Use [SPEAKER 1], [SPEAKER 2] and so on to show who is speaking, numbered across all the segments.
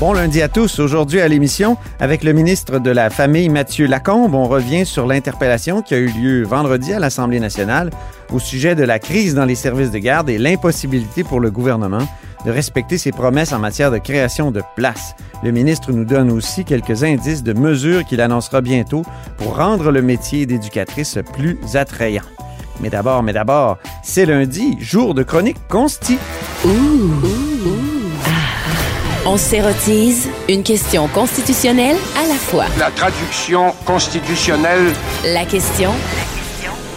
[SPEAKER 1] Bon lundi à tous. Aujourd'hui à l'émission, avec le ministre de la Famille Mathieu Lacombe, on revient sur l'interpellation qui a eu lieu vendredi à l'Assemblée nationale au sujet de la crise dans les services de garde et l'impossibilité pour le gouvernement de respecter ses promesses en matière de création de places. Le ministre nous donne aussi quelques indices de mesures qu'il annoncera bientôt pour rendre le métier d'éducatrice plus attrayant. Mais d'abord, mais d'abord, c'est lundi, jour de chronique consti.
[SPEAKER 2] On s'érotise une question constitutionnelle à la fois.
[SPEAKER 3] La traduction constitutionnelle.
[SPEAKER 2] La question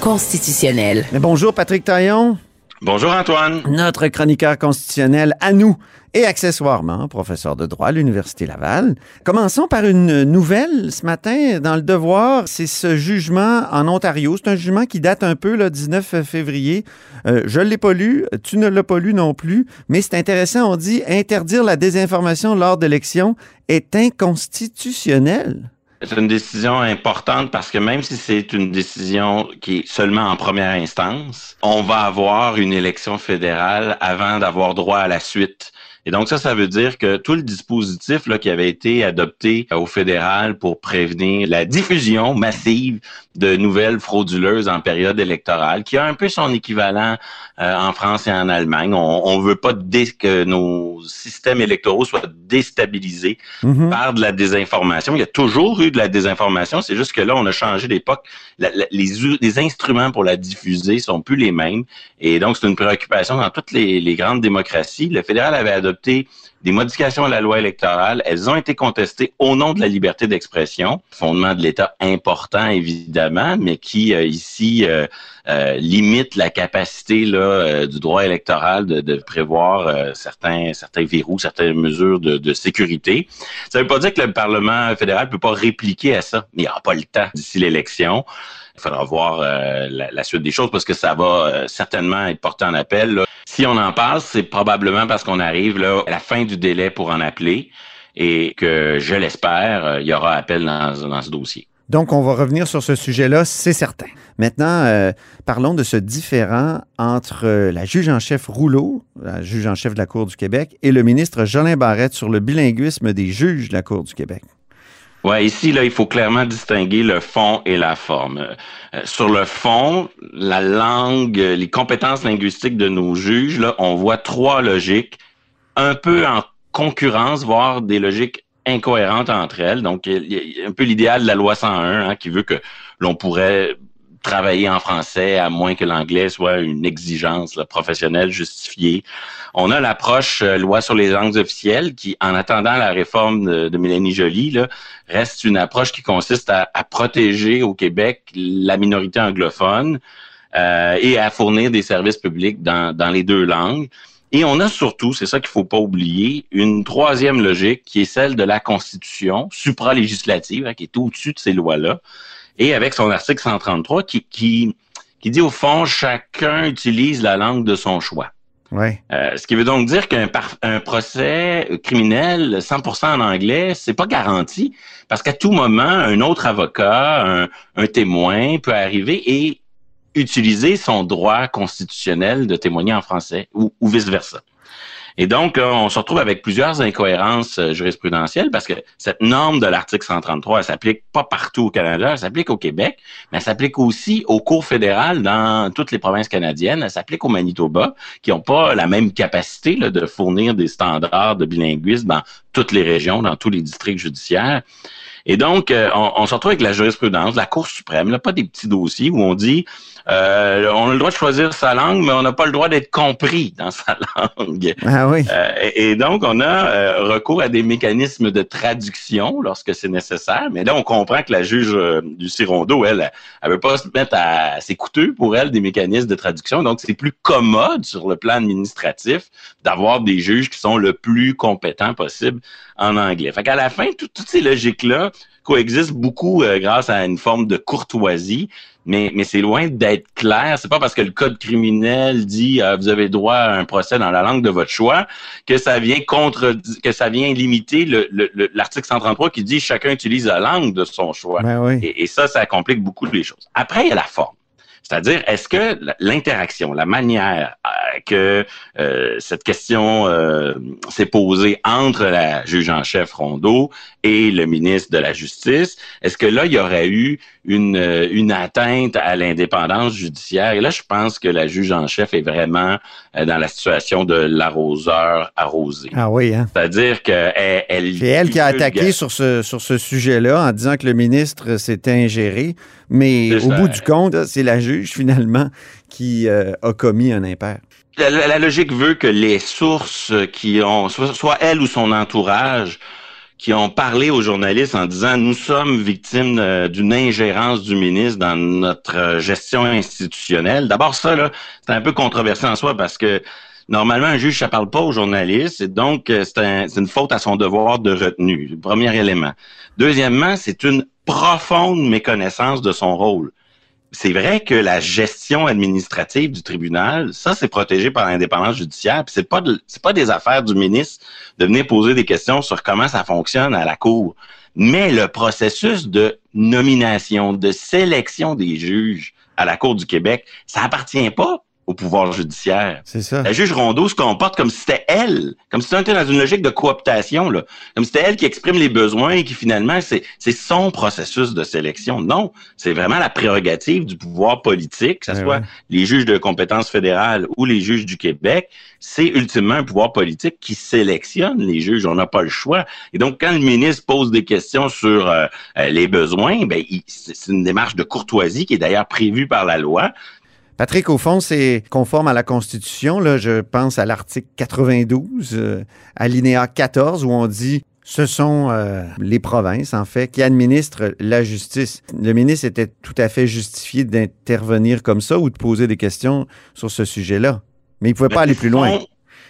[SPEAKER 2] constitutionnelle.
[SPEAKER 1] Mais bonjour Patrick Taillon,
[SPEAKER 4] Bonjour Antoine.
[SPEAKER 1] notre chroniqueur constitutionnel à nous et accessoirement professeur de droit à l'Université Laval. Commençons par une nouvelle ce matin dans le Devoir. C'est ce jugement en Ontario. C'est un jugement qui date un peu, le 19 février. Euh, je ne l'ai pas lu, tu ne l'as pas lu non plus, mais c'est intéressant. On dit interdire la désinformation lors d'élections est inconstitutionnel.
[SPEAKER 4] C'est une décision importante parce que même si c'est une décision qui est seulement en première instance, on va avoir une élection fédérale avant d'avoir droit à la suite. Et donc ça, ça veut dire que tout le dispositif là, qui avait été adopté au fédéral pour prévenir la diffusion massive de nouvelles frauduleuses en période électorale, qui a un peu son équivalent euh, en France et en Allemagne. On, on veut pas que nos systèmes électoraux soient déstabilisés
[SPEAKER 1] Mhm.
[SPEAKER 4] par de la désinformation. Il y a toujours eu de la désinformation, c'est juste que là, on a changé d'époque. Les, les instruments pour la diffuser sont plus les mêmes. Et donc, c'est une préoccupation dans toutes les, les grandes démocraties. Le fédéral avait adopté des modifications à la loi électorale. Elles ont été contestées au nom de la liberté d'expression, fondement de l'État important, évidemment, mais qui, euh, ici, euh, euh, limite la capacité là, du droit électoral de, prévoir certains, certains verrous, certaines mesures de, sécurité. Ça ne veut pas dire que le Parlement fédéral ne peut pas répliquer à ça, il n'y aura pas le temps d'ici l'élection. Il faudra voir euh, la, suite des choses parce que ça va euh, certainement être porté en appel. Si on en parle, c'est probablement parce qu'on arrive là, à la fin du délai pour en appeler et que, je l'espère, euh, il y aura appel dans, dans ce dossier.
[SPEAKER 1] Donc, on va revenir sur ce sujet-là, c'est certain. Maintenant, parlons de ce différent entre la juge en chef Rouleau, la juge en chef de la Cour du Québec, et le ministre Jolin Barrette sur le bilinguisme des juges de la Cour du Québec.
[SPEAKER 4] Ouais, ici, là, il faut clairement distinguer le fond et la forme. Euh, sur le fond, la langue, les compétences linguistiques de nos juges, là, on voit trois logiques un peu en concurrence, voire des logiques incohérentes entre elles. Donc, il y a un peu l'idéal de la loi 101 hein, qui veut que l'on pourrait travailler en français à moins que l'anglais soit une exigence professionnelle justifiée. On a l'approche euh, loi sur les langues officielles qui, en attendant la réforme de, Mélanie Joly, reste une approche qui consiste à, à protéger au Québec la minorité anglophone euh, et à fournir des services publics dans, dans les deux langues. Et on a surtout, c'est ça qu'il faut pas oublier, une troisième logique qui est celle de la Constitution supralégislative, hein, qui est au-dessus de ces lois-là, et avec son article 133 qui, qui, qui dit au fond, chacun utilise la langue de son choix.
[SPEAKER 1] Ouais.
[SPEAKER 4] Euh, ce qui veut donc dire qu'un un procès criminel 100% en anglais, c'est pas garanti parce qu'à tout moment, un autre avocat, un, un témoin peut arriver et utiliser son droit constitutionnel de témoigner en français ou, ou vice-versa. Et donc, euh, on se retrouve avec plusieurs incohérences euh, jurisprudentielles parce que cette norme de l'article 133, elle s'applique pas partout au Canada, elle s'applique au Québec, mais elle s'applique aussi aux cours fédérales dans toutes les provinces canadiennes, elle s'applique au Manitoba, qui n'ont pas la même capacité là, de fournir des standards de bilinguisme dans toutes les régions, dans tous les districts judiciaires. Et donc, euh, on, se retrouve avec la jurisprudence, la Cour suprême, là, pas des petits dossiers où on dit Euh, on a le droit de choisir sa langue, mais on n'a pas le droit d'être compris dans sa langue.
[SPEAKER 1] Ah oui.
[SPEAKER 4] Euh, et, et donc, on a euh, recours à des mécanismes de traduction lorsque c'est nécessaire. Mais là, on comprend que la juge du Cirondo, elle, elle veut pas se mettre à... C'est coûteux pour elle, des mécanismes de traduction. Donc, c'est plus commode sur le plan administratif d'avoir des juges qui sont le plus compétents possible en anglais. Fait qu'à la fin, tout- toutes ces logiques-là coexistent beaucoup euh, grâce à une forme de courtoisie, mais, mais c'est loin d'être clair. C'est pas parce que le code criminel dit euh, vous avez droit à un procès dans la langue de votre choix que ça vient contre que ça vient limiter le- le- le- l'article 133 qui dit chacun utilise la langue de son choix.
[SPEAKER 1] Ben oui.
[SPEAKER 4] Et, et ça, ça complique beaucoup les choses. Après, il y a la forme. C'est-à-dire, est-ce que l'interaction, la manière euh, que euh, cette question euh, s'est posée entre la juge en chef Rondeau et le ministre de la Justice, est-ce que là, il y aurait eu une, une atteinte à l'indépendance judiciaire? Et là, je pense que la juge en chef est vraiment euh, dans la situation de l'arroseur arrosé.
[SPEAKER 1] Ah oui, hein?
[SPEAKER 4] C'est-à-dire qu'elle... Elle,
[SPEAKER 1] C'est elle qui a attaqué sur ce, sur ce sujet-là en disant que le ministre s'était ingéré. Mais au bout du compte, c'est la juge, finalement, qui euh, a commis un impair.
[SPEAKER 4] La, la- la logique veut que les sources qui ont, soit, soit elle ou son entourage, qui ont parlé aux journalistes en disant nous sommes victimes euh, d'une ingérence du ministre dans notre euh, gestion institutionnelle. D'abord ça là, c'est un peu controversé en soi parce que normalement un juge ça parle pas aux journalistes et donc euh, c'est un- une faute à son devoir de retenue. Premier élément. Deuxièmement, c'est une profonde méconnaissance de son rôle c'est vrai que la gestion administrative du tribunal, ça c'est protégé par l'indépendance judiciaire, puis c'est pas de- pas des affaires du ministre de venir poser des questions sur comment ça fonctionne à la cour. Mais le processus de nomination, de sélection des juges à la Cour du Québec, ça appartient pas au pouvoir judiciaire.
[SPEAKER 1] C'est ça.
[SPEAKER 4] La juge Rondeau se comporte comme si c'était elle, comme si on était dans une logique de cooptation, là. comme si c'était elle qui exprime les besoins et qui finalement, c'est c'est son processus de sélection. Non, c'est vraiment la prérogative du pouvoir politique, que ce
[SPEAKER 1] Ouais,
[SPEAKER 4] soit
[SPEAKER 1] ouais.
[SPEAKER 4] les juges de compétence fédérale ou les juges du Québec. C'est ultimement un pouvoir politique qui sélectionne les juges. On n'a pas le choix. Et donc, quand le ministre pose des questions sur euh, euh, les besoins, ben, c'est une démarche de courtoisie qui est d'ailleurs prévue par la loi.
[SPEAKER 1] Patrick, au fond, c'est conforme à la Constitution. Là, je pense à l'article 92, euh, alinéa 14, où on dit ce sont euh, les provinces, en fait, qui administrent la justice. Le ministre était tout à fait justifié d'intervenir comme ça ou de poser des questions sur ce sujet-là. Mais il ne pouvait pas aller plus loin.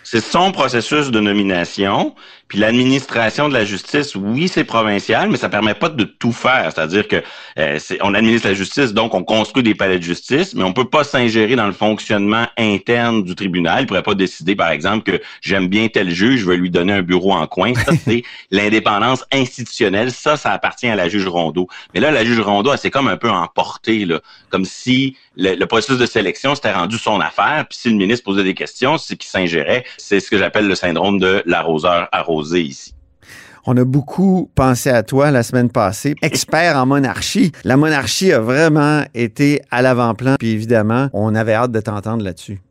[SPEAKER 4] C'est son processus de nomination. Puis l'administration de la justice, oui, c'est provincial, mais ça permet pas de tout faire. C'est-à-dire que euh, c'est- on administre la justice, donc on construit des palais de justice, mais on peut pas s'ingérer dans le fonctionnement interne du tribunal. Il pourrait pas décider, par exemple, que j'aime bien tel juge, je vais lui donner un bureau en coin. Ça, c'est l'indépendance institutionnelle. Ça, ça appartient à la juge Rondeau. Mais là, la juge Rondeau, elle s'est comme un peu emportée, là, comme si le, le processus de sélection s'était rendu son affaire. Puis si le ministre posait des questions, c'est qu'il s'ingérait. C'est ce que j'appelle le syndrome de l'arroseur arrosé ici.
[SPEAKER 1] On a beaucoup pensé à toi la semaine passée, expert en monarchie. La monarchie a vraiment été à l'avant-plan, puis évidemment, on avait hâte de t'entendre là-dessus.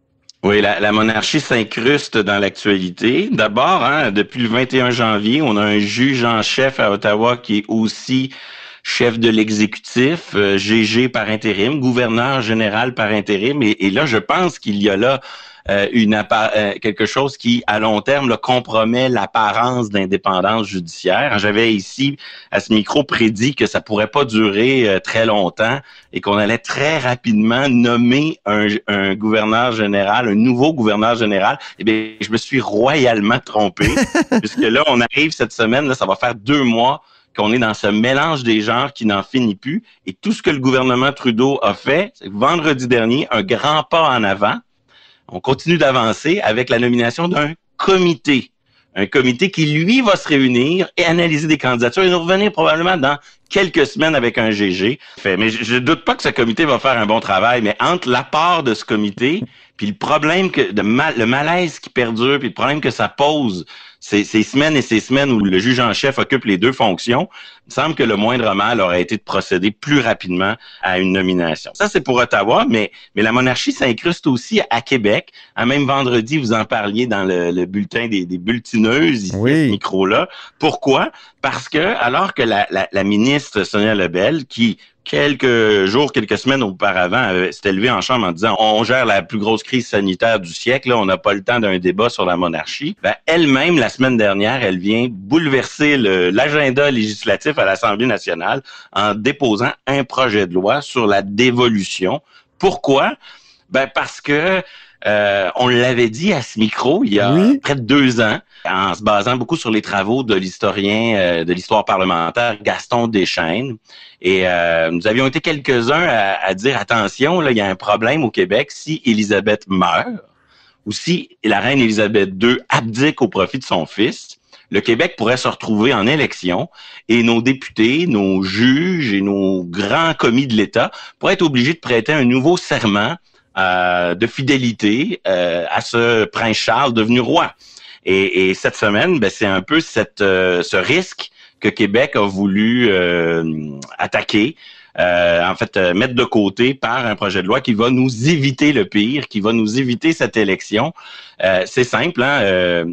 [SPEAKER 4] Oui, la, la monarchie s'incruste dans l'actualité. D'abord, hein, depuis le 21 janvier, on a un juge en chef à Ottawa qui est aussi chef de l'exécutif, euh, GG par intérim, gouverneur général par intérim. Et, et là, je pense qu'il y a là euh, une euh, quelque chose qui, à long terme, là, compromet l'apparence d'indépendance judiciaire. J'avais ici, à ce micro, prédit que ça pourrait pas durer euh, très longtemps et qu'on allait très rapidement nommer un, un gouverneur général, un nouveau gouverneur général. Eh bien, je me suis royalement trompé, puisque là, on arrive cette semaine, là, ça va faire deux mois qu'on est dans ce mélange des genres qui n'en finit plus. Et tout ce que le gouvernement Trudeau a fait, c'est vendredi dernier, un grand pas en avant. On continue d'avancer avec la nomination d'un comité. Un comité qui, lui, va se réunir et analyser des candidatures et nous revenir probablement dans quelques semaines avec un GG. Mais je ne doute pas que ce comité va faire un bon travail, mais entre l'apport de ce comité puis le problème que le malaise qui perdure puis le problème que ça pose ces, ces semaines et ces semaines où le juge en chef occupe les deux fonctions, il me semble que le moindre mal aurait été de procéder plus rapidement à une nomination. Ça, c'est pour Ottawa, mais, mais la monarchie s'incruste aussi à Québec. À même vendredi, vous en parliez dans le, le bulletin des, des bulletineuses, ici,
[SPEAKER 1] Oui.
[SPEAKER 4] à ce micro-là. Pourquoi? Parce que, alors que la, la, la ministre ministre Sonia Lebel, qui quelques jours, quelques semaines auparavant, s'est élevée en chambre en disant on gère la plus grosse crise sanitaire du siècle, là, on n'a pas le temps d'un débat sur la monarchie. Ben, elle-même, la semaine dernière, elle vient bouleverser l'agenda législatif à l'Assemblée nationale en déposant un projet de loi sur la dévolution. Pourquoi? Ben parce que euh, on l'avait dit à ce micro il y a près de deux ans, en se basant beaucoup sur les travaux de l'historien euh, de l'histoire parlementaire Gaston Deschaines. Et euh, nous avions été quelques-uns à, dire attention, là, il y a un problème au Québec si Élisabeth meurt ou si la reine Élisabeth II abdique au profit de son fils. Le Québec pourrait se retrouver en élection et nos députés, nos juges et nos grands commis de l'État pourraient être obligés de prêter un nouveau serment euh, de fidélité euh, à ce prince Charles devenu roi. Et, cette semaine, ben, c'est un peu cette, euh, ce risque que Québec a voulu attaquer. En fait, mettre de côté par un projet de loi qui va nous éviter le pire, qui va nous éviter cette élection. c'est simple, hein?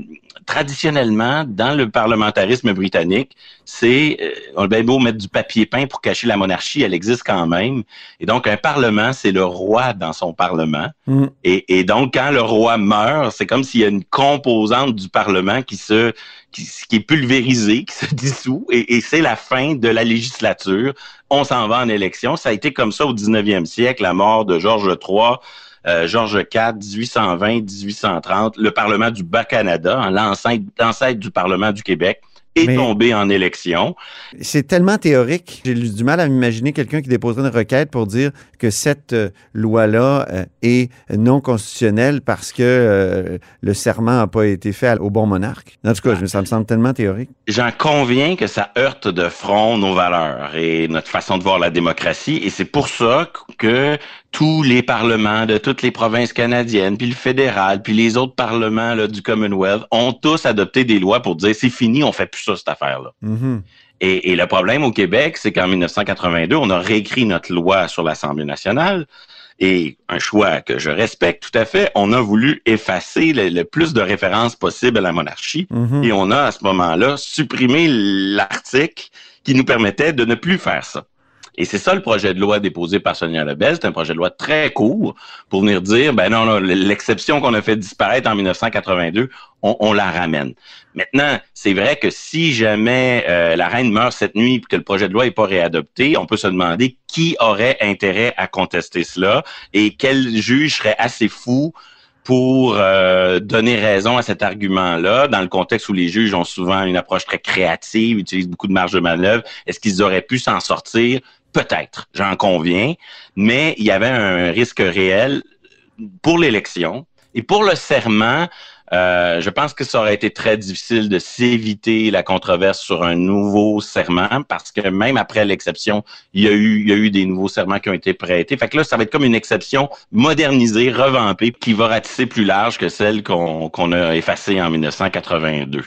[SPEAKER 4] traditionnellement, dans le parlementarisme britannique, c'est, euh, on a bien beau mettre du papier peint pour cacher la monarchie, elle existe quand même. Et donc, un parlement, c'est le roi dans son parlement. Mm. Et, et, donc, quand le roi meurt, c'est comme s'il y a une composante du parlement qui se, qui, est pulvérisée, qui se dissout, et, c'est la fin de la législature. On s'en va en élection. Ça a été comme ça au 19e siècle, la mort de Georges III. Euh, Georges IV, 1820-1830, le Parlement du Bas-Canada, hein, l'ancêtre du Parlement du Québec, est tombé en élection.
[SPEAKER 1] C'est tellement théorique, j'ai du mal à m'imaginer quelqu'un qui déposerait une requête pour dire que cette euh, loi-là euh, est non constitutionnelle parce que euh, le serment n'a pas été fait au bon monarque. En tout cas, ça me semble tellement théorique.
[SPEAKER 4] J'en conviens que ça heurte de front nos valeurs et notre façon de voir la démocratie, et c'est pour ça que tous les parlements de toutes les provinces canadiennes, puis le fédéral, puis les autres parlements là, du Commonwealth ont tous adopté des lois pour dire c'est fini, on fait plus ça cette affaire-là. Mm-hmm. et, le problème au Québec, c'est qu'en 1982, on a réécrit notre loi sur l'Assemblée nationale. Et un choix que je respecte tout à fait, on a voulu effacer le, plus de références possibles à la monarchie. Mm-hmm. Et on a à ce moment-là supprimé l'article qui nous permettait de ne plus faire ça. Et c'est ça le projet de loi déposé par Sonia Lebel. C'est un projet de loi très court pour venir dire, ben non, non l'exception qu'on a fait disparaître en 1982, on, la ramène. Maintenant, c'est vrai que si jamais euh, la reine meurt cette nuit et que le projet de loi n'est pas réadopté, on peut se demander qui aurait intérêt à contester cela et quel juge serait assez fou pour euh, donner raison à cet argument-là, dans le contexte où les juges ont souvent une approche très créative, utilisent beaucoup de marge de manœuvre, est-ce qu'ils auraient pu s'en sortir? Peut-être, j'en conviens, mais il y avait un risque réel pour l'élection. Et pour le serment, euh, je pense que ça aurait été très difficile de s'éviter la controverse sur un nouveau serment parce que même après l'exception, il y a eu, il y a eu des nouveaux serments qui ont été prêtés. Fait que là, ça va être comme une exception modernisée, revampée, qui va ratisser plus large que celle qu'on qu'on a effacée en 1982.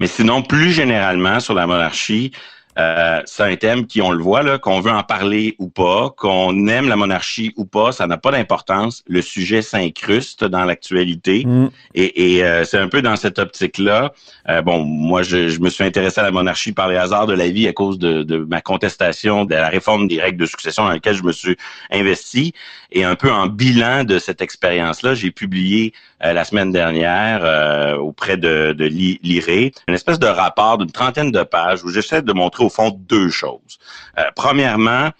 [SPEAKER 4] Mais sinon, plus généralement sur la monarchie, euh, c'est un thème qui, on le voit, là, qu'on veut en parler ou pas, qu'on aime la monarchie ou pas, ça n'a pas d'importance. Le sujet s'incruste dans l'actualité. Mm. Et, et euh, c'est un peu dans cette optique-là. Euh, bon, moi, je, je, me suis intéressé à la monarchie par les hasards de la vie à cause de, de, ma contestation de la réforme des règles de succession dans laquelle je me suis investi. Et un peu en bilan de cette expérience-là, j'ai publié la semaine dernière auprès de, de l'IRE une espèce de rapport d'une trentaine de pages où j'essaie de montrer au fond deux choses. Euh, premièrement,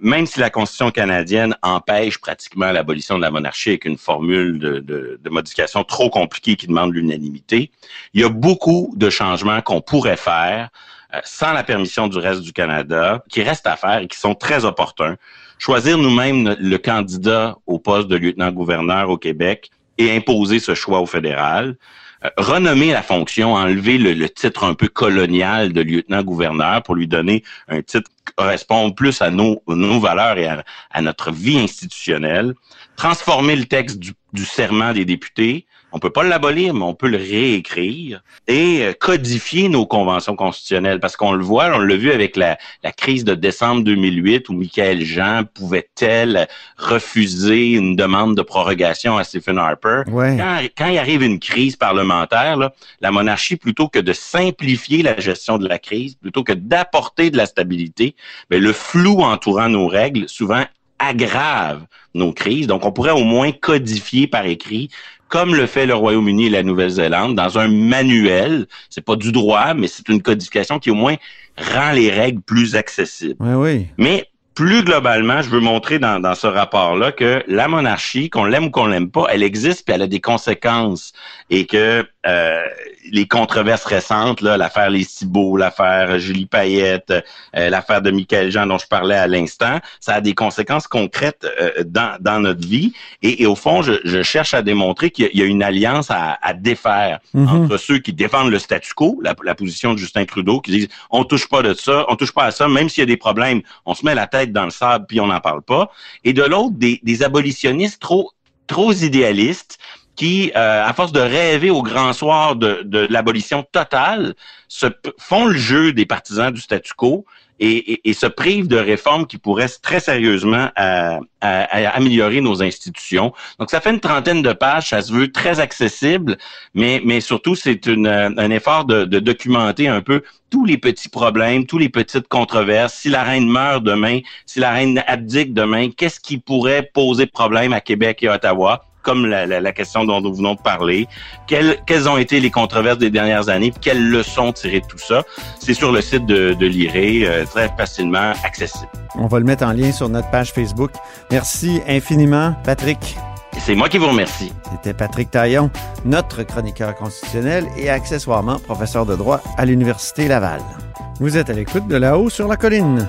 [SPEAKER 4] même si la Constitution canadienne empêche pratiquement l'abolition de la monarchie avec une formule de, modification trop compliquée qui demande l'unanimité, il y a beaucoup de changements qu'on pourrait faire euh, sans la permission du reste du Canada, qui restent à faire et qui sont très opportuns. Choisir nous-mêmes le candidat au poste de lieutenant-gouverneur au Québec et imposer ce choix au fédéral. Euh, renommer la fonction, enlever le, titre un peu colonial de lieutenant-gouverneur pour lui donner un titre qui correspond plus à nos, valeurs et à, notre vie institutionnelle, transformer le texte du serment des députés on peut pas l'abolir, mais on peut le réécrire et euh, codifier nos conventions constitutionnelles. Parce qu'on le voit, on l'a vu avec la, crise de décembre 2008 où Michael Jean pouvait-elle refuser une demande de prorogation à Stephen Harper. Quand, il arrive une crise parlementaire, là, la monarchie, plutôt que de simplifier la gestion de la crise, plutôt que d'apporter de la stabilité, ben, le flou entourant nos règles souvent aggrave nos crises. Donc, on pourrait au moins codifier par écrit comme le fait le Royaume-Uni et la Nouvelle-Zélande, dans un manuel. C'est pas du droit, mais c'est une codification qui au moins rend les règles plus accessibles.
[SPEAKER 1] Oui, oui.
[SPEAKER 4] Mais plus globalement, je veux montrer dans, dans ce rapport-là que la monarchie, qu'on l'aime ou qu'on l'aime pas, elle existe puis elle a des conséquences et que euh, les controverses récentes, là, l'affaire Les Cibaux, l'affaire Julie Payette, euh, l'affaire de Michael Jean dont je parlais à l'instant, ça a des conséquences concrètes euh, dans, dans notre vie. Et, et au fond, je, je, cherche à démontrer qu'il y, a une alliance à, à défaire
[SPEAKER 1] Mhm.
[SPEAKER 4] entre ceux qui défendent le statu quo, la, la position de Justin Trudeau, qui disent on touche pas de ça, on touche pas à ça, même s'il y a des problèmes, on se met la tête dans le sable puis on n'en parle pas. Et de l'autre, des, abolitionnistes trop idéalistes qui, euh, à force de rêver au grand soir de, l'abolition totale, font le jeu des partisans du statu quo et, et- et se privent de réformes qui pourraient très sérieusement à- à- à améliorer nos institutions. Donc, ça fait une trentaine de pages, ça se veut très accessible, mais, mais surtout, c'est euh, un effort de, de documenter un peu tous les petits problèmes, tous les petites controverses. Si la reine meurt demain, si la reine abdique demain, qu'est-ce qui pourrait poser problème à Québec et Ottawa? Comme la, la, la question dont nous venons de parler. Quelles, quelles ont été les controverses des dernières années? puis Quelles leçons tirer de tout ça? C'est sur le site de, de l'IRE, euh, très facilement accessible.
[SPEAKER 1] On va le mettre en lien sur notre page Facebook. Merci infiniment, Patrick.
[SPEAKER 4] C'est moi qui vous remercie.
[SPEAKER 1] C'était Patrick Taillon, notre chroniqueur constitutionnel et accessoirement professeur de droit à l'Université Laval. Vous êtes à l'écoute de là-haut sur la colline.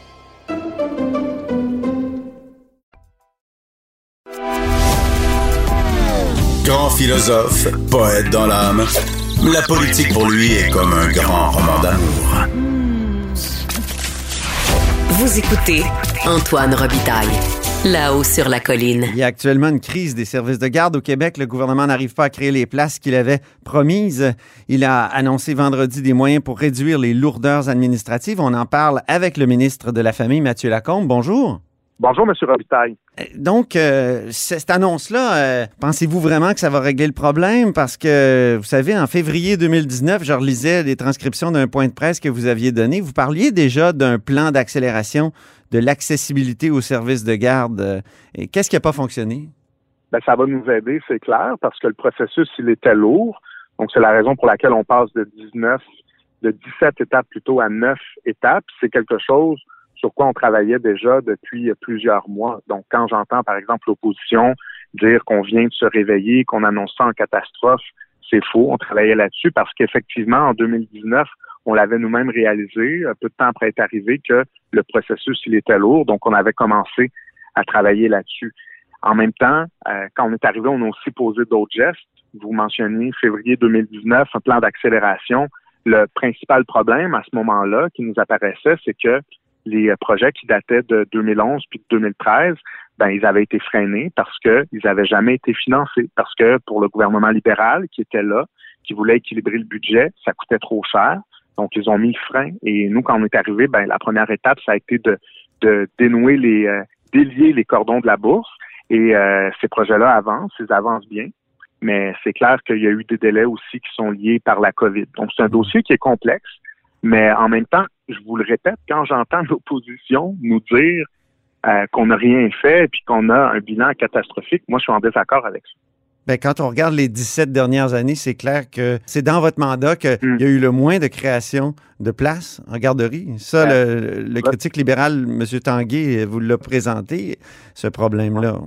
[SPEAKER 5] Philosophe, poète dans l'âme, la politique pour lui est comme un grand roman d'amour.
[SPEAKER 2] Vous écoutez Antoine Robitaille, là-haut sur la colline.
[SPEAKER 1] Il y a actuellement une crise des services de garde au Québec. Le gouvernement n'arrive pas à créer les places qu'il avait promises. Il a annoncé vendredi des moyens pour réduire les lourdeurs administratives. On en parle avec le ministre de la Famille, Mathieu Lacombe. Bonjour.
[SPEAKER 6] Bonjour, M. Robitaille.
[SPEAKER 1] Donc, euh, cette annonce-là, euh, pensez-vous vraiment que ça va régler le problème? Parce que, vous savez, en février 2019, je relisais les transcriptions d'un point de presse que vous aviez donné. Vous parliez déjà d'un plan d'accélération de l'accessibilité aux services de garde. Euh, Et qu'est-ce qui n'a pas fonctionné?
[SPEAKER 6] Ben, ça va nous aider, c'est clair, parce que le processus, il était lourd. Donc, c'est la raison pour laquelle on passe de 19, de 17 étapes plutôt à 9 étapes. C'est quelque chose sur quoi on travaillait déjà depuis plusieurs mois. Donc, quand j'entends, par exemple, l'opposition dire qu'on vient de se réveiller, qu'on annonce ça en catastrophe, c'est faux. On travaillait là-dessus parce qu'effectivement, en 2019, on l'avait nous-mêmes réalisé, peu de temps après être arrivé, que le processus, il était lourd. Donc, on avait commencé à travailler là-dessus. En même temps, euh, quand on est arrivé, on a aussi posé d'autres gestes. Vous mentionnez février 2019, un plan d'accélération. Le principal problème à ce moment-là qui nous apparaissait, c'est que les projets qui dataient de 2011 puis de 2013, ben ils avaient été freinés parce que ils avaient jamais été financés parce que pour le gouvernement libéral qui était là, qui voulait équilibrer le budget, ça coûtait trop cher. Donc ils ont mis le frein et nous quand on est arrivé, ben la première étape ça a été de, de dénouer les euh, délier les cordons de la bourse et euh, ces projets-là avancent, ils avancent bien. Mais c'est clair qu'il y a eu des délais aussi qui sont liés par la COVID. Donc c'est un dossier qui est complexe. Mais en même temps, je vous le répète, quand j'entends l'opposition nous dire euh, qu'on n'a rien fait et puis qu'on a un bilan catastrophique, moi, je suis en désaccord avec ça.
[SPEAKER 1] Bien, quand on regarde les 17 dernières années, c'est clair que c'est dans votre mandat qu'il
[SPEAKER 6] Mm.
[SPEAKER 1] y a eu le moins de création de places en garderie. Ça, le, le critique libéral, M. Tanguay, vous l'a présenté, ce problème-là.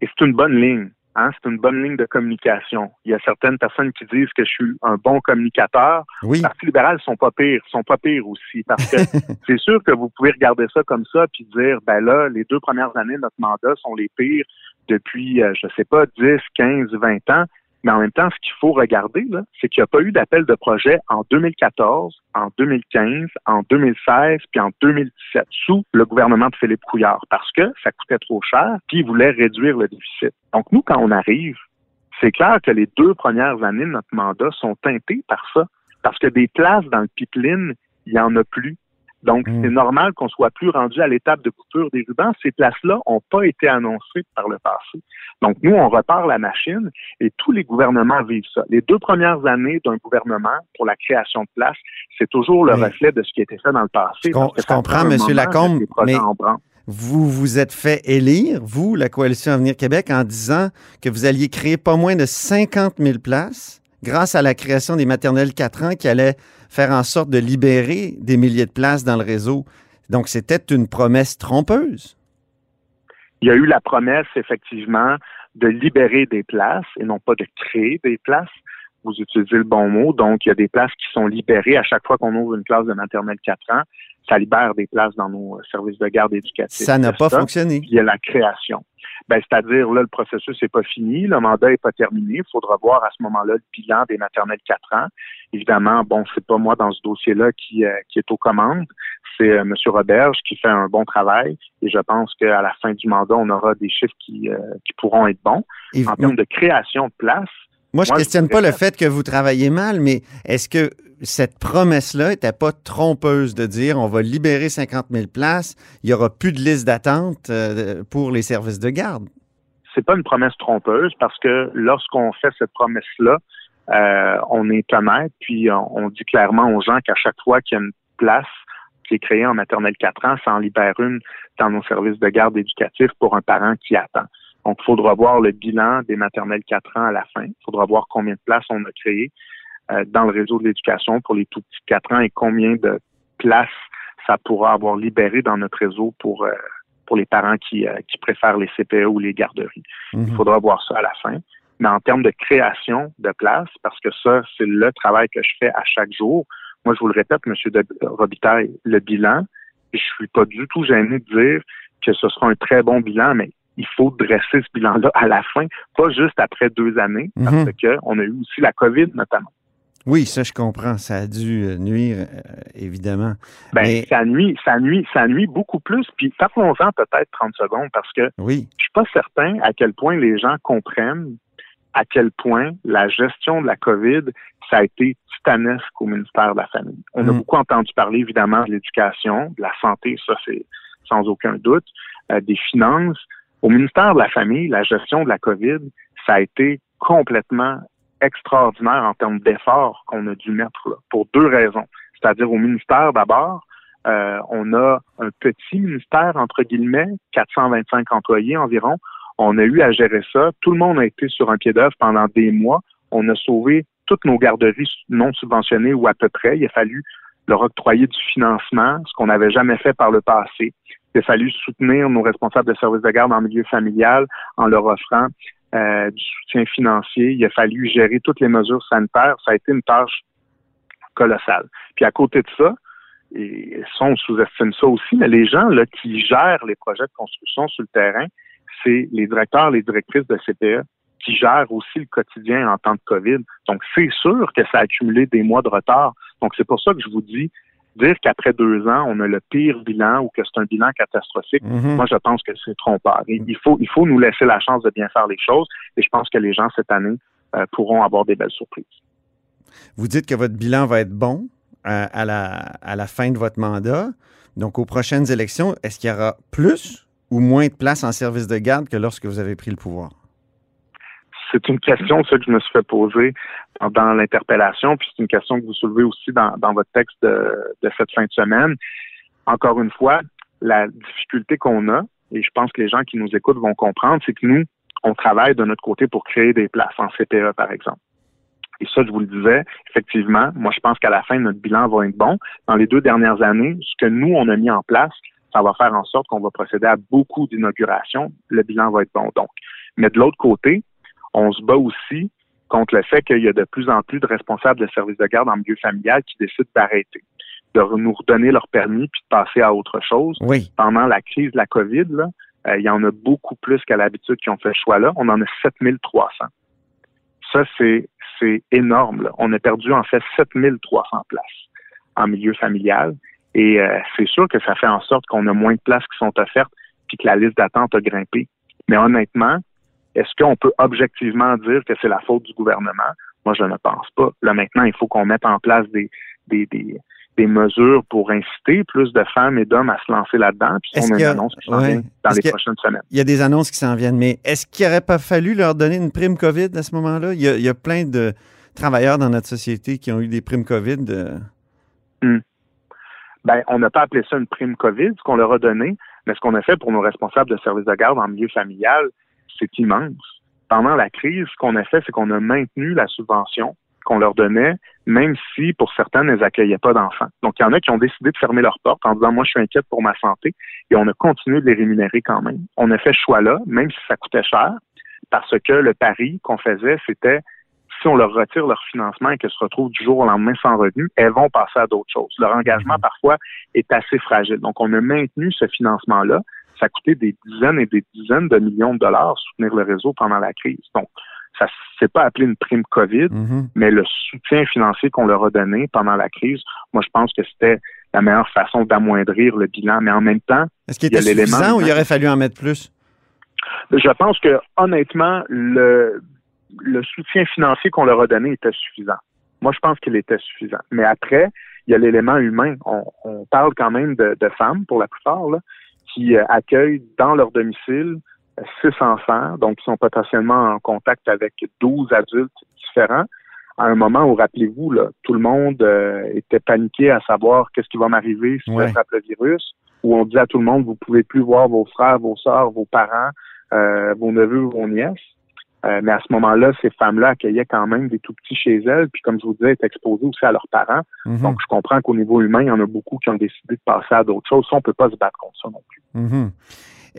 [SPEAKER 6] Et c'est une bonne ligne. Hein, c'est une bonne ligne de communication. Il y a certaines personnes qui disent que je suis un bon communicateur.
[SPEAKER 1] Oui.
[SPEAKER 6] Les partis libéraux sont pas pires, sont pas pires aussi, parce que c'est sûr que vous pouvez regarder ça comme ça puis dire, ben là, les deux premières années de notre mandat sont les pires depuis, euh, je sais pas, 10, 15, 20 ans. Mais en même temps, ce qu'il faut regarder, c'est qu'il n'y a pas eu d'appel de projet en 2014, en 2015, en 2016, puis en 2017, sous le gouvernement de Philippe Couillard, parce que ça coûtait trop cher, puis il voulait réduire le déficit. Donc, nous, quand on arrive, c'est clair que les deux premières années de notre mandat sont teintées par ça, parce que des places dans le pipeline, il n'y en a plus. Donc,
[SPEAKER 1] Mm.
[SPEAKER 6] c'est normal qu'on soit plus rendu à l'étape de coupure des rubans. Ces places-là n'ont pas été annoncées par le passé. Donc, nous, on repart la machine et tous les gouvernements vivent ça. Les deux premières années d'un gouvernement pour la création de places, c'est toujours le
[SPEAKER 1] Oui.
[SPEAKER 6] reflet de ce qui a été fait dans le passé.
[SPEAKER 1] Je com- comprends,
[SPEAKER 6] moment
[SPEAKER 1] Lacombe, mais-. Vous vous êtes fait élire, vous, la Coalition Avenir Québec, en disant que vous alliez créer pas moins de 50 000 places grâce à la création des maternelles 4 ans qui allait faire en sorte de libérer des milliers de places dans le réseau. Donc, c'était une promesse trompeuse.
[SPEAKER 6] Il y a eu la promesse, effectivement, de libérer des places et non pas de créer des places. Vous utilisez le bon mot. Donc, il y a des places qui sont libérées à chaque fois qu'on ouvre une classe de maternelle 4 ans. Ça libère des places dans nos services de garde éducatifs.
[SPEAKER 1] Ça n'a pas fonctionné.
[SPEAKER 6] Puis il y a la création. Ben, c'est-à-dire, là, le processus n'est pas fini, le mandat n'est pas terminé. Il faudra voir à ce moment-là le bilan des maternelles 4 ans. Évidemment, bon, c'est pas moi dans ce dossier-là qui, euh, qui est aux commandes. C'est euh, M. Roberge qui fait un bon travail. Et je pense qu'à la fin du mandat, on aura des chiffres qui, euh, qui pourront être bons.
[SPEAKER 1] Et
[SPEAKER 6] En termes de création de places,
[SPEAKER 1] moi, je
[SPEAKER 6] je
[SPEAKER 1] questionne pas le fait que vous travaillez mal, mais est-ce que cette promesse-là n'était pas trompeuse de dire on va libérer 50 000 places, il n'y aura plus de liste d'attente euh, pour les services de garde?
[SPEAKER 6] c'est pas une promesse trompeuse parce que lorsqu'on fait cette promesse-là, euh, on est honnête, puis on, dit clairement aux gens qu'à chaque fois qu'il y a une place qui est créée en maternelle 4 ans, ça en libère une dans nos services de garde éducatifs pour un parent qui attend. Donc, il faudra voir le bilan des maternelles 4 ans à la fin. Il faudra voir combien de places on a créées dans le réseau de l'éducation pour les tout petits 4 ans et combien de places ça pourra avoir libéré dans notre réseau pour euh, pour les parents qui, euh, qui préfèrent les CPE ou les garderies.
[SPEAKER 1] Mhm.
[SPEAKER 6] Il faudra voir ça à la fin. Mais en termes de création de places, parce que ça, c'est le travail que je fais à chaque jour. Moi, je vous le répète, M. De Robitaille, le bilan, je suis pas du tout gêné de dire que ce sera un très bon bilan, mais il faut dresser ce bilan-là à la fin, pas juste après deux années, parce
[SPEAKER 1] Mhm.
[SPEAKER 6] que on a eu aussi la COVID notamment.
[SPEAKER 1] Oui, ça, je comprends. Ça a dû euh, nuire, euh, évidemment.
[SPEAKER 6] Ben,
[SPEAKER 1] Mais-
[SPEAKER 6] ça nuit, ça nuit, ça nuit beaucoup plus. Puis parlons-en peut-être 30 secondes parce que
[SPEAKER 1] Oui.
[SPEAKER 6] je suis pas certain à quel point les gens comprennent à quel point la gestion de la COVID, ça a été titanesque au ministère de la Famille. On a
[SPEAKER 1] Mm.
[SPEAKER 6] beaucoup entendu parler, évidemment, de l'éducation, de la santé, ça c'est sans aucun doute, euh, des finances. Au ministère de la Famille, la gestion de la COVID, ça a été complètement extraordinaire en termes d'efforts qu'on a dû mettre là, pour deux raisons. C'est-à-dire au ministère d'abord, euh, on a un petit ministère, entre guillemets, 425 employés environ. On a eu à gérer ça. Tout le monde a été sur un pied d'œuvre pendant des mois. On a sauvé toutes nos garderies non subventionnées ou à peu près. Il a fallu leur octroyer du financement, ce qu'on n'avait jamais fait par le passé. Il a fallu soutenir nos responsables de services de garde en milieu familial en leur offrant euh, du soutien financier. Il a fallu gérer toutes les mesures sanitaires. Ça a été une tâche colossale. Puis à côté de ça, et ça, on sous-estime ça aussi, mais les gens là, qui gèrent les projets de construction sur le terrain, c'est les directeurs, les directrices de CPE qui gèrent aussi le quotidien en temps de COVID. Donc, c'est sûr que ça a accumulé des mois de retard. Donc, c'est pour ça que je vous dis, dire qu'après deux ans, on a le pire bilan ou que c'est un bilan catastrophique,
[SPEAKER 1] Mhm.
[SPEAKER 6] moi, je pense que c'est trompeur. Et Il faut, il faut nous laisser la chance de bien faire les choses et je pense que les gens, cette année, euh, pourront avoir des belles surprises.
[SPEAKER 1] Vous dites que votre bilan va être bon euh, à, la, à la fin de votre mandat. Donc, aux prochaines élections, est-ce qu'il y aura plus ou moins de place en service de garde que lorsque vous avez pris le pouvoir?
[SPEAKER 6] C'est une question, ça, que je me suis fait poser dans, l'interpellation, puis c'est une question que vous soulevez aussi dans, dans votre texte de, de cette fin de semaine. Encore une fois, la difficulté qu'on a, et je pense que les gens qui nous écoutent vont comprendre, c'est que nous, on travaille de notre côté pour créer des places en CPE, par exemple. Et ça, je vous le disais, effectivement, moi, je pense qu'à la fin, notre bilan va être bon. Dans les deux dernières années, ce que nous, on a mis en place, ça va faire en sorte qu'on va procéder à beaucoup d'inaugurations. Le bilan va être bon, donc. Mais de l'autre côté, on se bat aussi contre le fait qu'il y a de plus en plus de responsables de services de garde en milieu familial qui décident d'arrêter, de nous redonner leur permis puis de passer à autre chose.
[SPEAKER 1] Oui.
[SPEAKER 6] Pendant la crise de la COVID, là, euh, il y en a beaucoup plus qu'à l'habitude qui ont fait ce choix-là. On en a 7300. Ça, c'est, c'est énorme. là. On a perdu en fait 7300 places en milieu familial. Et euh, c'est sûr que ça fait en sorte qu'on a moins de places qui sont offertes puis que la liste d'attente a grimpé. Mais honnêtement, est-ce qu'on peut objectivement dire que c'est la faute du gouvernement? Moi, je ne pense pas. Là, maintenant, il faut qu'on mette en place des, des, des, des mesures pour inciter plus de femmes et d'hommes à se lancer là-dedans. Puis on a une annonce qui s'en
[SPEAKER 1] ouais.
[SPEAKER 6] vient dans les prochaines semaines.
[SPEAKER 1] Il y a des annonces qui s'en viennent, mais est-ce qu'il n'aurait pas fallu leur donner une prime COVID à ce moment-là? Il y a, il y a plein de travailleurs dans notre société qui ont eu des primes COVID. euh,
[SPEAKER 6] Ben, on n'a pas appelé ça une prime COVID, ce qu'on leur a donné, mais ce qu'on a fait pour nos responsables de services de garde en milieu familial, c'est immense. Pendant la crise, ce qu'on a fait, c'est qu'on a maintenu la subvention qu'on leur donnait, même si pour certains, elles accueillaient pas d'enfants. Donc, il y en a qui ont décidé de fermer leurs portes en disant, moi, je suis inquiète pour ma santé, et on a continué de les rémunérer quand même. On a fait ce choix-là, même si ça coûtait cher, parce que le pari qu'on faisait, c'était si on leur retire leur financement et qu'elles se retrouvent du jour au lendemain sans revenu, elles vont passer à d'autres choses. Leur engagement, parfois, est assez fragile. Donc, on a maintenu ce financement-là. Ça a coûté des dizaines et des dizaines de millions de dollars soutenir le réseau pendant la crise. Donc, ça s'est pas appelé une prime COVID,
[SPEAKER 1] mhm.
[SPEAKER 6] mais le soutien financier qu'on leur a donné pendant la crise, moi, je pense que c'était la meilleure façon d'amoindrir le bilan. Mais en même temps,
[SPEAKER 1] Est-ce qu'il
[SPEAKER 6] Il y a
[SPEAKER 1] était
[SPEAKER 6] l'élément
[SPEAKER 1] suffisant ou il aurait fallu en mettre plus?
[SPEAKER 6] Je pense que honnêtement, le, le soutien financier qu'on leur a donné était suffisant. Moi, je pense qu'il était suffisant. Mais après, il y a l'élément humain. On, on parle quand même de, de femmes, pour la plupart, là, qui euh, accueillent dans leur domicile six enfants, donc qui sont potentiellement en contact avec 12 adultes différents. À un moment où, rappelez-vous, là, tout le monde euh, était paniqué à savoir qu'est-ce qui va m'arriver si
[SPEAKER 1] Ouais.
[SPEAKER 6] le virus, où on dit à tout le monde, vous pouvez plus voir vos frères, vos sœurs, vos parents, euh, vos neveux, vos nièces. Euh, mais à ce moment-là, ces femmes-là accueillaient quand même des tout petits chez elles, puis comme je vous disais, étaient exposées aussi à leurs parents.
[SPEAKER 1] Mhm,
[SPEAKER 6] Donc, je comprends qu'au niveau humain, il y en a beaucoup qui ont décidé de passer à d'autres choses. Ça, on peut pas se battre contre ça non plus.
[SPEAKER 1] mhm.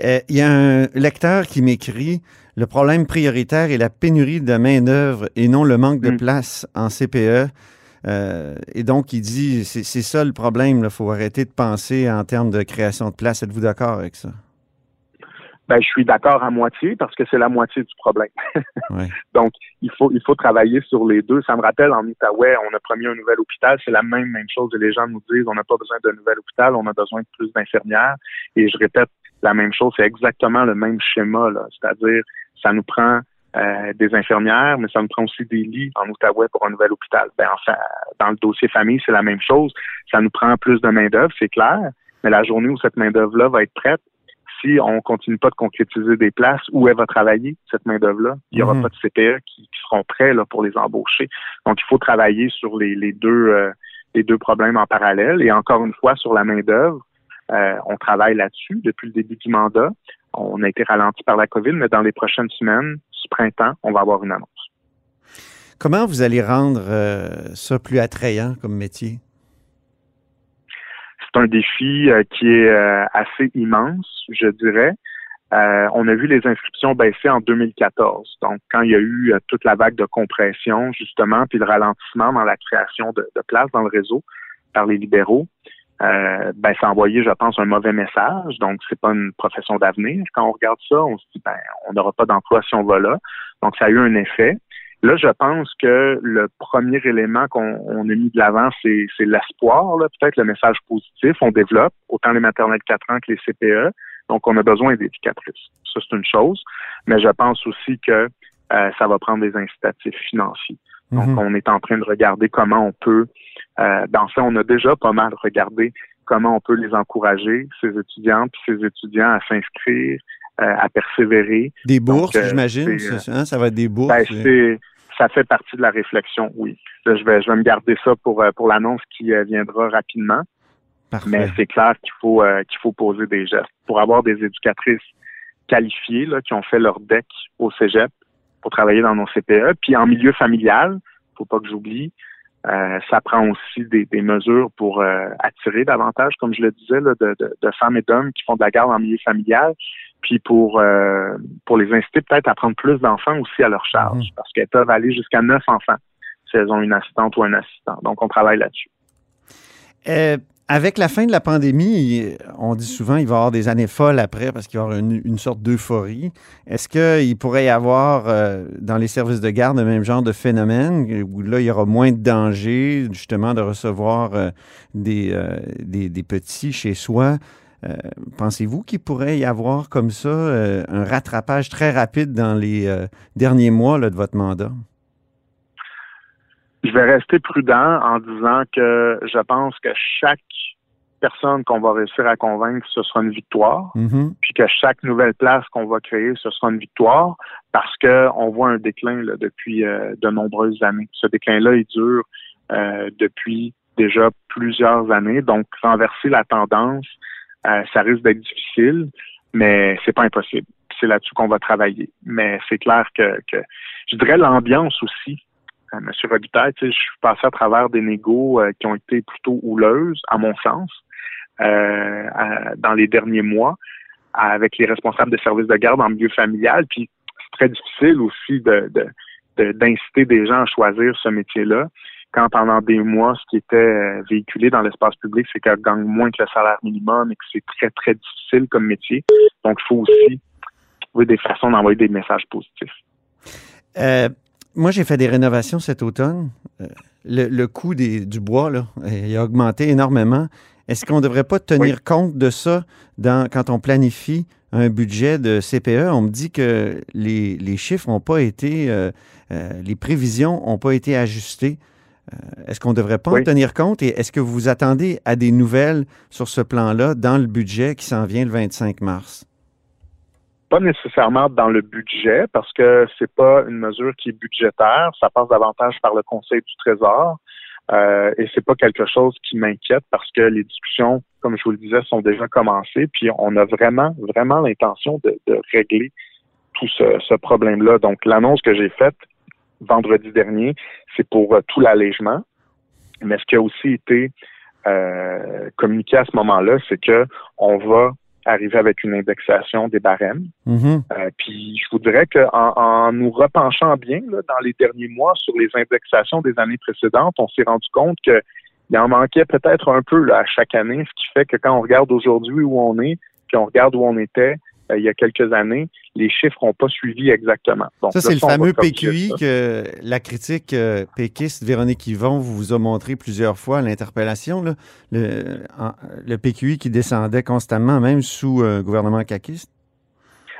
[SPEAKER 1] Euh, Il y a un lecteur qui m'écrit Le problème prioritaire est la pénurie de main-d'œuvre et non le manque de
[SPEAKER 6] Mm.
[SPEAKER 1] place en CPE. Euh, et donc, il dit c'est c'est ça le problème. Il faut arrêter de penser en termes de création de place. Êtes-vous d'accord avec ça?
[SPEAKER 6] Ben, je suis d'accord à moitié parce que c'est la moitié du problème. Donc, il faut, il faut travailler sur les deux. Ça me rappelle, en Outaouais, on a promis un nouvel hôpital. C'est la même, même chose. Les gens nous disent, on n'a pas besoin d'un nouvel hôpital, on a besoin de plus d'infirmières. Et je répète la même chose. C'est exactement le même schéma, là. C'est-à-dire, ça nous prend euh, des infirmières, mais ça nous prend aussi des lits en Outaouais pour un nouvel hôpital. Ben, enfin, dans le dossier famille, c'est la même chose. Ça nous prend plus de main-d'œuvre, c'est clair. Mais la journée où cette main-d'œuvre-là va être prête, si on continue pas de concrétiser des places, où elle va travailler, cette main-d'œuvre-là? Il n'y aura
[SPEAKER 1] Mhm.
[SPEAKER 6] pas de CPE qui, qui seront prêts là, pour les embaucher. Donc, il faut travailler sur les, les deux euh, les deux problèmes en parallèle. Et encore une fois, sur la main-d'œuvre, euh, on travaille là-dessus depuis le début du mandat. On a été ralenti par la COVID, mais dans les prochaines semaines, ce printemps, on va avoir une annonce.
[SPEAKER 1] Comment vous allez rendre euh, ça plus attrayant comme métier?
[SPEAKER 6] C'est un défi euh, qui est euh, assez immense, je dirais. Euh, on a vu les inscriptions baisser en 2014. Donc, quand il y a eu euh, toute la vague de compression, justement, puis le ralentissement dans la création de, de places dans le réseau par les libéraux, euh, ben, ça a envoyé, je pense, un mauvais message. Donc, c'est pas une profession d'avenir. Quand on regarde ça, on se dit, ben, on n'aura pas d'emploi si on va là. Donc, ça a eu un effet. Là, je pense que le premier élément qu'on on a mis de l'avant, c'est c'est l'espoir, là, peut-être le message positif. On développe autant les maternelles 4 ans que les CPE. Donc, on a besoin d'éducatrices. Ça, c'est une chose. Mais je pense aussi que euh, ça va prendre des incitatifs financiers. Donc,
[SPEAKER 1] Mhm.
[SPEAKER 6] on est en train de regarder comment on peut, euh, dans ça, on a déjà pas mal regardé comment on peut les encourager, ces étudiantes ces étudiants à s'inscrire, euh, à persévérer.
[SPEAKER 1] Des bourses,
[SPEAKER 6] euh,
[SPEAKER 1] j'imagine. ça, hein, ça va être des bourses.
[SPEAKER 6] Ben,
[SPEAKER 1] euh,
[SPEAKER 6] c'est, ça fait partie de la réflexion, oui. Là, je vais, je vais me garder ça pour euh, pour l'annonce qui euh, viendra rapidement.
[SPEAKER 1] Parfait.
[SPEAKER 6] Mais c'est clair qu'il faut euh, qu'il faut poser des gestes pour avoir des éducatrices qualifiées là, qui ont fait leur DEC au Cégep pour travailler dans nos CPE. Puis en milieu familial, faut pas que j'oublie, euh, ça prend aussi des, des mesures pour euh, attirer davantage, comme je le disais, là, de, de, de femmes et d'hommes qui font de la garde en milieu familial. Puis pour euh, pour les inciter peut-être à prendre plus d'enfants aussi à leur charge,
[SPEAKER 1] Mhm.
[SPEAKER 6] parce qu'elles peuvent aller jusqu'à neuf enfants si elles ont une assistante ou un assistant. Donc, on travaille là-dessus.
[SPEAKER 1] Euh, avec la fin de la pandémie, on dit souvent qu'il va y avoir des années folles après parce qu'il va y avoir une, une sorte d'euphorie. Est-ce qu'il pourrait y avoir euh, dans les services de garde le même genre de phénomène où là, il y aura moins de danger justement de recevoir euh, des, euh, des, des petits chez soi? Euh, Pensez-vous qu'il pourrait y avoir comme ça euh, un rattrapage très rapide dans les euh, derniers mois là, de votre mandat?
[SPEAKER 6] Je vais rester prudent en disant que je pense que chaque personne qu'on va réussir à convaincre, ce sera une victoire.
[SPEAKER 1] Mhm.
[SPEAKER 6] puis que chaque nouvelle place qu'on va créer, ce sera une victoire parce que on voit un déclin là, depuis de nombreuses années. Ce déclin-là, il dure depuis déjà plusieurs années. Donc, renverser la tendance, euh, ça risque d'être difficile, mais c'est pas impossible. C'est là-dessus qu'on va travailler. Mais c'est clair que, que je dirais l'ambiance aussi. Euh, Monsieur Robitaille, je suis passé à travers des négos euh, qui ont été plutôt houleuses, à mon sens, euh, dans les derniers mois avec les responsables de services de garde en milieu familial. Puis c'est très difficile aussi de- de- d'inciter des gens à choisir ce métier-là. Quand pendant des mois, ce qui était euh, véhiculé dans l'espace public, c'est qu'elle gagne moins que le salaire minimum et que c'est très, très difficile comme métier. Donc, il faut aussi trouver des façons d'envoyer des messages positifs.
[SPEAKER 1] Euh, moi, j'ai fait des rénovations cet automne. Euh, le, le coût des- du bois là, il a augmenté énormément. Est-ce qu'on ne devrait pas tenir compte de ça dans, quand on planifie un budget de CPE? On me dit que les, les chiffres n'ont pas été, euh, euh, les prévisions n'ont pas été ajustées. Euh, est-ce qu'on ne devrait pas en tenir compte? Et est-ce que vous vous attendez à des nouvelles sur ce plan-là dans le budget qui s'en vient le 25 mars?
[SPEAKER 6] pas nécessairement dans le budget parce que c'est pas une mesure qui est budgétaire. Ça passe davantage par le Conseil du Trésor. Euh, et c'est pas quelque chose qui m'inquiète parce que les discussions, comme je vous le disais, sont déjà commencées. Puis on a vraiment, vraiment l'intention de, de régler tout ce, ce problème-là. Donc l'annonce que j'ai faite vendredi dernier, c'est pour euh, tout l'allègement. Mais ce qui a aussi été euh, communiqué à ce moment-là, c'est que on va arriver avec une indexation des barèmes.
[SPEAKER 1] Mhm.
[SPEAKER 6] Euh, puis je vous dirais qu'en en nous repenchant bien là, dans les derniers mois sur les indexations des années précédentes, on s'est rendu compte que il en manquait peut-être un peu là, à chaque année, ce qui fait que quand on regarde aujourd'hui où on est, puis on regarde où on était euh, il y a quelques années, les chiffres n'ont pas suivi exactement. Donc,
[SPEAKER 1] Ça, c'est le fameux PQI que la critique euh, péquiste Véronique Yvon vous a montré plusieurs fois à l'interpellation. Le, PQI qui descendait constamment, même sous euh, gouvernement caquiste?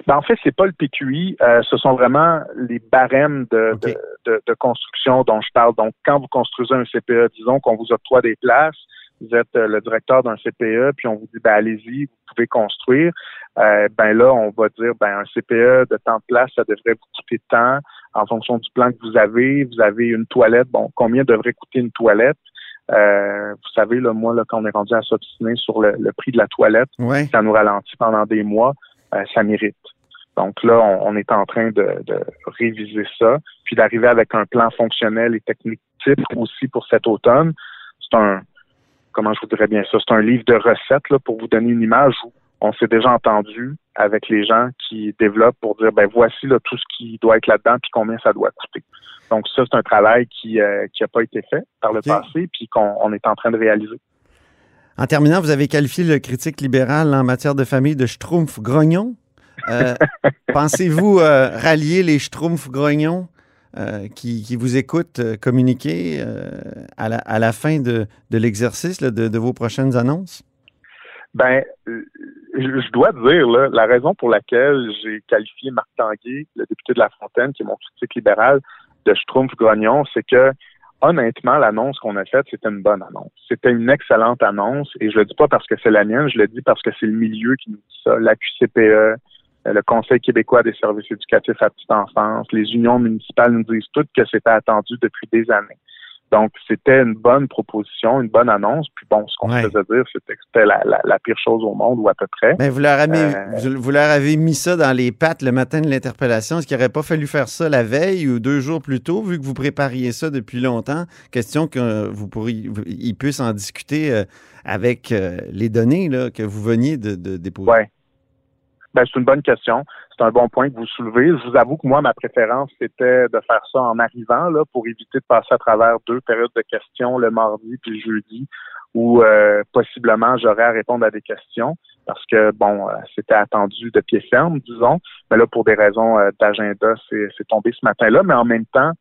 [SPEAKER 6] Ben, en fait, c'est pas le PQI, euh, ce sont vraiment les barèmes de,
[SPEAKER 1] OK.
[SPEAKER 6] de, de- de construction dont je parle. Donc, quand vous construisez un CPE, disons qu'on vous octroie des places, vous êtes euh, le directeur d'un CPE, puis on vous dit ben allez-y, vous pouvez construire. Euh, ben là, on va dire ben un CPE de temps de place, ça devrait vous coûter tant en fonction du plan que vous avez. Vous avez une toilette, bon, combien devrait coûter une toilette? Euh, vous savez, là, moi, là, quand on est rendu à s'obstiner sur le, le prix de la toilette,
[SPEAKER 1] Ouais.
[SPEAKER 6] ça nous ralentit pendant des mois, euh, ça mérite. Donc là, on, on est en train de, de réviser ça, puis d'arriver avec un plan fonctionnel et technique type aussi pour cet automne. C'est un, comment je vous dirais bien ça, c'est un livre de recettes là, pour vous donner une image où on s'est déjà entendu avec les gens qui développent pour dire ben voici là, tout ce qui doit être là-dedans puis combien ça doit coûter. Donc ça, c'est un travail qui n'a qui a pas été fait par le passé puis qu'on on est en train de réaliser.
[SPEAKER 1] En terminant, vous avez qualifié le critique libéral en matière de famille de schtroumpf grognon. Euh, Pensez-vous euh, rallier les schtroumpfs grognons euh, qui, vous écoutent euh, communiquer euh, à, la, fin de, l'exercice de, vos prochaines annonces?
[SPEAKER 6] Ben, je, dois dire, la raison pour laquelle j'ai qualifié Marc Tanguay, le député de La Fontaine, qui est mon critique libéral, de Schtroumpf grognon, c'est que honnêtement, l'annonce qu'on a faite, c'était une bonne annonce. C'était une excellente annonce, et je le dis pas parce que c'est la mienne, je le dis parce que c'est le milieu qui nous dit ça, la QCPE, le Conseil québécois des services éducatifs à petite enfance, les unions municipales nous disent toutes que c'était attendu depuis des années. Donc, c'était une bonne proposition, une bonne annonce. Puis bon, ce qu'on
[SPEAKER 1] Ouais.
[SPEAKER 6] faisait dire, c'était que c'était la, la, la pire chose au monde, ou à peu près.
[SPEAKER 1] Vous, leur avez,
[SPEAKER 6] Euh,
[SPEAKER 1] vous, leur avez mis ça dans les pattes le matin de l'interpellation. Est-ce qu'il n'aurait pas fallu faire ça la veille ou deux jours plus tôt, vu que vous prépariez ça depuis longtemps? Question que euh, vous pourriez, ils puissent en discuter euh, avec euh, les données là, que vous veniez de, de déposer.
[SPEAKER 6] Ouais. Ben, c'est une bonne question. C'est un bon point que vous soulevez. Je vous avoue que moi, ma préférence, c'était de faire ça en arrivant, là, pour éviter de passer à travers deux périodes de questions, le mardi puis le jeudi, où euh, possiblement j'aurais à répondre à des questions parce que, bon, euh, c'était attendu de pied ferme, disons. Mais là, pour des raisons euh, d'agenda, c'est tombé ce matin-là. Mais en même temps,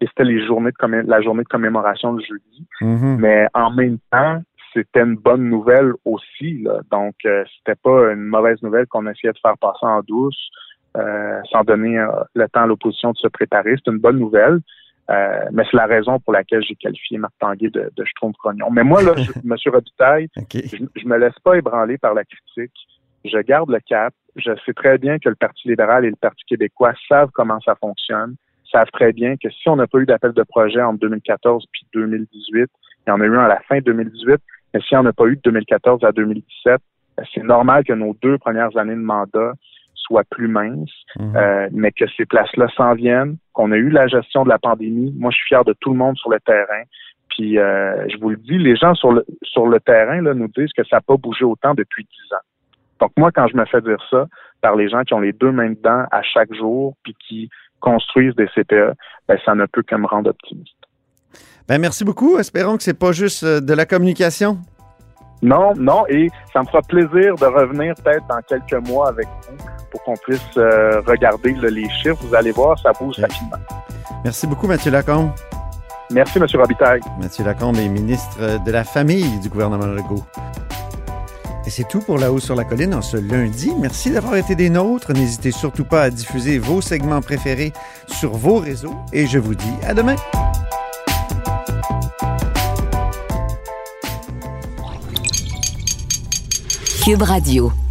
[SPEAKER 6] et c'était les journées de la journée de commémoration le jeudi.
[SPEAKER 1] Mhm.
[SPEAKER 6] Mais en même temps, c'était une bonne nouvelle aussi. Là. Donc, euh, c'était pas une mauvaise nouvelle qu'on essayait de faire passer en douce, euh, sans donner euh, le temps à l'opposition de se préparer. C'est une bonne nouvelle. Euh, mais c'est la raison pour laquelle j'ai qualifié Marc Tanguay de, de Schtroumpf-Grognon. Mais moi, là, je, M. Robitaille, je, je me laisse pas ébranler par la critique. Je garde le cap. Je sais très bien que le Parti libéral et le Parti québécois savent comment ça fonctionne, savent très bien que si on n'a pas eu d'appel de projet en 2014 puis 2018, il y en a eu un à la fin 2018, mais s'il n'y en a pas eu de 2014 à 2017, ben, c'est normal que nos deux premières années de mandat soient plus minces,
[SPEAKER 1] Mhm.
[SPEAKER 6] euh, mais que ces places-là s'en viennent, qu'on a eu la gestion de la pandémie. Moi, je suis fier de tout le monde sur le terrain. Puis, euh, je vous le dis, les gens sur le, sur le terrain là, nous disent que ça n'a pas bougé autant depuis dix ans. Donc, moi, quand je me fais dire ça par les gens qui ont les deux mains dedans à chaque jour, puis qui construisent des CPE, ben, ça ne peut que me rendre optimiste.
[SPEAKER 1] Ben, merci beaucoup. Espérons que c'est pas juste euh, de la communication.
[SPEAKER 6] Non, non, et ça me fera plaisir de revenir peut-être dans quelques mois avec vous pour qu'on puisse euh, regarder là, les chiffres. Vous allez voir, ça bouge rapidement.
[SPEAKER 1] Merci beaucoup, Mathieu Lacombe.
[SPEAKER 6] Merci, M. Robitaille.
[SPEAKER 1] Mathieu Lacombe est ministre de la Famille du gouvernement Legault. Et c'est tout pour La Haut sur la Colline en ce lundi. Merci d'avoir été des nôtres. N'hésitez surtout pas à diffuser vos segments préférés sur vos réseaux. Et je vous dis à demain.
[SPEAKER 2] Cube Radio.